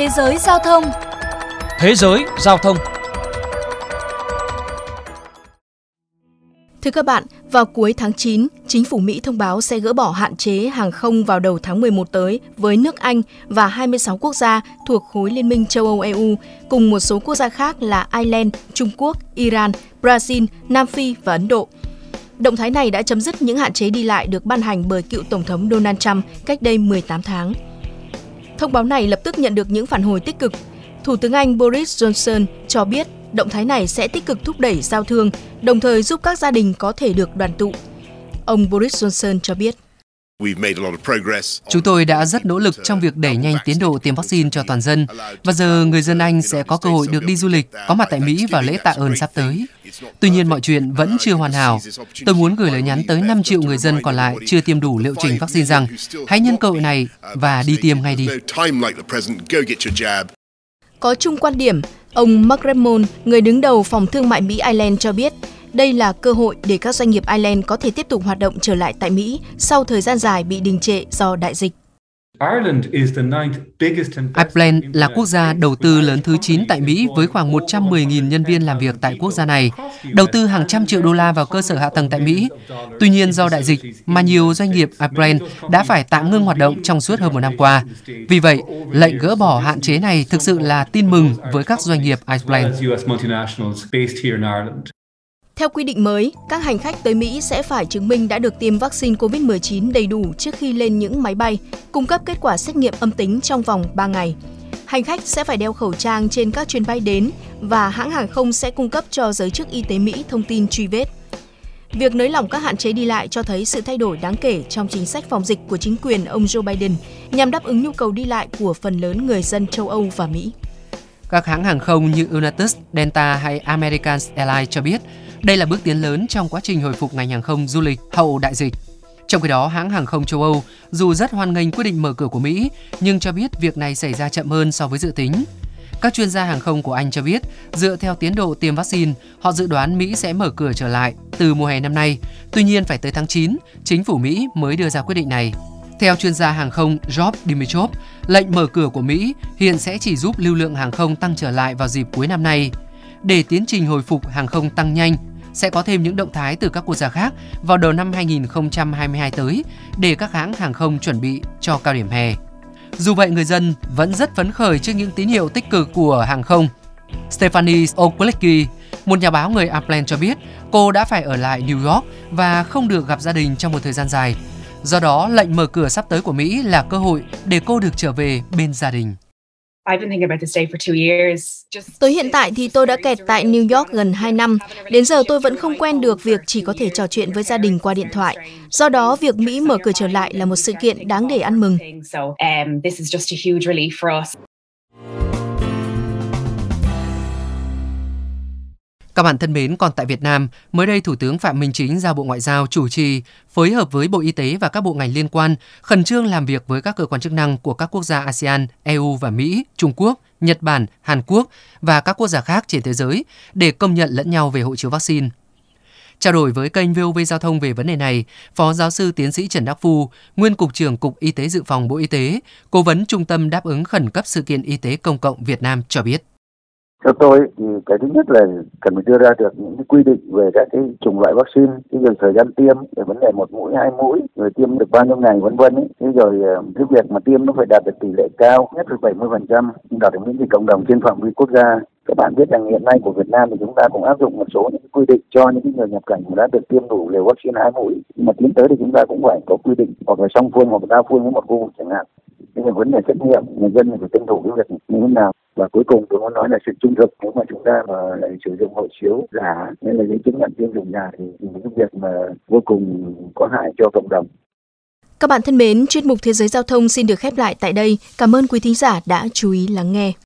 Thế giới giao thông Thế giới giao thông Thưa các bạn, vào cuối tháng 9, chính phủ Mỹ thông báo sẽ gỡ bỏ hạn chế hàng không vào đầu tháng 11 tới với nước Anh và 26 quốc gia thuộc khối Liên minh châu Âu EU, cùng một số quốc gia khác là Ireland, Trung Quốc, Iran, Brazil, Nam Phi và Ấn Độ. Động thái này đã chấm dứt những hạn chế đi lại được ban hành bởi cựu Tổng thống Donald Trump cách đây 18 tháng. Thông báo này lập tức nhận được những phản hồi tích cực. Thủ tướng Anh Boris Johnson cho biết động thái này sẽ tích cực thúc đẩy giao thương, đồng thời giúp các gia đình có thể được đoàn tụ. Ông Boris Johnson cho biết. Chúng tôi đã rất nỗ lực trong việc đẩy nhanh tiến độ tiêm vaccine cho toàn dân và giờ người dân Anh sẽ có cơ hội được đi du lịch, có mặt tại Mỹ vào lễ tạ ơn sắp tới. Tuy nhiên mọi chuyện vẫn chưa hoàn hảo. Tôi muốn gửi lời nhắn tới 5 triệu người dân còn lại chưa tiêm đủ liệu trình vaccine rằng hãy nhân cơ hội này và đi tiêm ngay đi. Có chung quan điểm, ông Mark Redmond, người đứng đầu phòng thương mại Mỹ Ireland cho biết đây là cơ hội để các doanh nghiệp Ireland có thể tiếp tục hoạt động trở lại tại Mỹ sau thời gian dài bị đình trệ do đại dịch. Ireland là quốc gia đầu tư lớn thứ 9 tại Mỹ với khoảng 110.000 nhân viên làm việc tại quốc gia này, đầu tư hàng trăm triệu đô la vào cơ sở hạ tầng tại Mỹ. Tuy nhiên do đại dịch mà nhiều doanh nghiệp Ireland đã phải tạm ngưng hoạt động trong suốt hơn một năm qua. Vì vậy, lệnh gỡ bỏ hạn chế này thực sự là tin mừng với các doanh nghiệp Ireland. Theo quy định mới, các hành khách tới Mỹ sẽ phải chứng minh đã được tiêm vaccine COVID-19 đầy đủ trước khi lên những máy bay, cung cấp kết quả xét nghiệm âm tính trong vòng 3 ngày. Hành khách sẽ phải đeo khẩu trang trên các chuyến bay đến và hãng hàng không sẽ cung cấp cho giới chức y tế Mỹ thông tin truy vết. Việc nới lỏng các hạn chế đi lại cho thấy sự thay đổi đáng kể trong chính sách phòng dịch của chính quyền ông Joe Biden nhằm đáp ứng nhu cầu đi lại của phần lớn người dân châu Âu và Mỹ. Các hãng hàng không như United, Delta hay American Airlines cho biết đây là bước tiến lớn trong quá trình hồi phục ngành hàng không du lịch hậu đại dịch. Trong khi đó, hãng hàng không châu Âu dù rất hoan nghênh quyết định mở cửa của Mỹ, nhưng cho biết việc này xảy ra chậm hơn so với dự tính. Các chuyên gia hàng không của Anh cho biết, dựa theo tiến độ tiêm vaccine, họ dự đoán Mỹ sẽ mở cửa trở lại từ mùa hè năm nay. Tuy nhiên, phải tới tháng 9, chính phủ Mỹ mới đưa ra quyết định này. Theo chuyên gia hàng không Rob Dimitrov, lệnh mở cửa của Mỹ hiện sẽ chỉ giúp lưu lượng hàng không tăng trở lại vào dịp cuối năm nay. Để tiến trình hồi phục hàng không tăng nhanh, sẽ có thêm những động thái từ các quốc gia khác vào đầu năm 2022 tới để các hãng hàng không chuẩn bị cho cao điểm hè. Dù vậy, người dân vẫn rất phấn khởi trước những tín hiệu tích cực của hàng không. Stephanie Oklecki, một nhà báo người Ireland cho biết cô đã phải ở lại New York và không được gặp gia đình trong một thời gian dài. Do đó, lệnh mở cửa sắp tới của Mỹ là cơ hội để cô được trở về bên gia đình. Tới hiện tại thì tôi đã kẹt tại New York gần 2 năm. Đến giờ tôi vẫn không quen được việc chỉ có thể trò chuyện với gia đình qua điện thoại. Do đó, việc Mỹ mở cửa trở lại là một sự kiện đáng để ăn mừng. Các bạn thân mến, còn tại Việt Nam, mới đây Thủ tướng Phạm Minh Chính giao Bộ Ngoại giao chủ trì, phối hợp với Bộ Y tế và các bộ ngành liên quan, khẩn trương làm việc với các cơ quan chức năng của các quốc gia ASEAN, EU và Mỹ, Trung Quốc, Nhật Bản, Hàn Quốc và các quốc gia khác trên thế giới để công nhận lẫn nhau về hộ chiếu vaccine. Trao đổi với kênh VOV Giao thông về vấn đề này, Phó Giáo sư Tiến sĩ Trần Đắc Phu, Nguyên Cục trưởng Cục Y tế Dự phòng Bộ Y tế, Cố vấn Trung tâm Đáp ứng Khẩn cấp Sự kiện Y tế Công cộng Việt Nam cho biết. Theo tôi thì cái thứ nhất là cần phải đưa ra được những cái quy định về các cái chủng loại vaccine, cái việc thời gian tiêm, về vấn đề một mũi, hai mũi, rồi tiêm được bao nhiêu ngày vân vân ấy. Thế rồi ờ, cái việc mà tiêm nó phải đạt được tỷ lệ cao, nhất là 70%, đạt được miễn dịch cộng đồng trên phạm vi quốc gia. Các bạn biết rằng hiện nay của Việt Nam thì chúng ta cũng áp dụng một số những quy định cho những người nhập cảnh đã được tiêm đủ liều vaccine hai mũi. Nhưng mà tiến tới thì chúng ta cũng phải có quy định hoặc là song phương hoặc đa phương với một khu vực chẳng hạn. cái là vấn đề trách nhiệm người dân phải tuân thủ cái việc như thế nào và cuối cùng tôi muốn nói là sự trung thực nếu mà chúng ta mà lại sử dụng hộ chiếu giả nên là những chứng nhận tiêm chủng giả thì, những việc mà vô cùng có hại cho cộng đồng các bạn thân mến, chuyên mục Thế giới Giao thông xin được khép lại tại đây. Cảm ơn quý thính giả đã chú ý lắng nghe.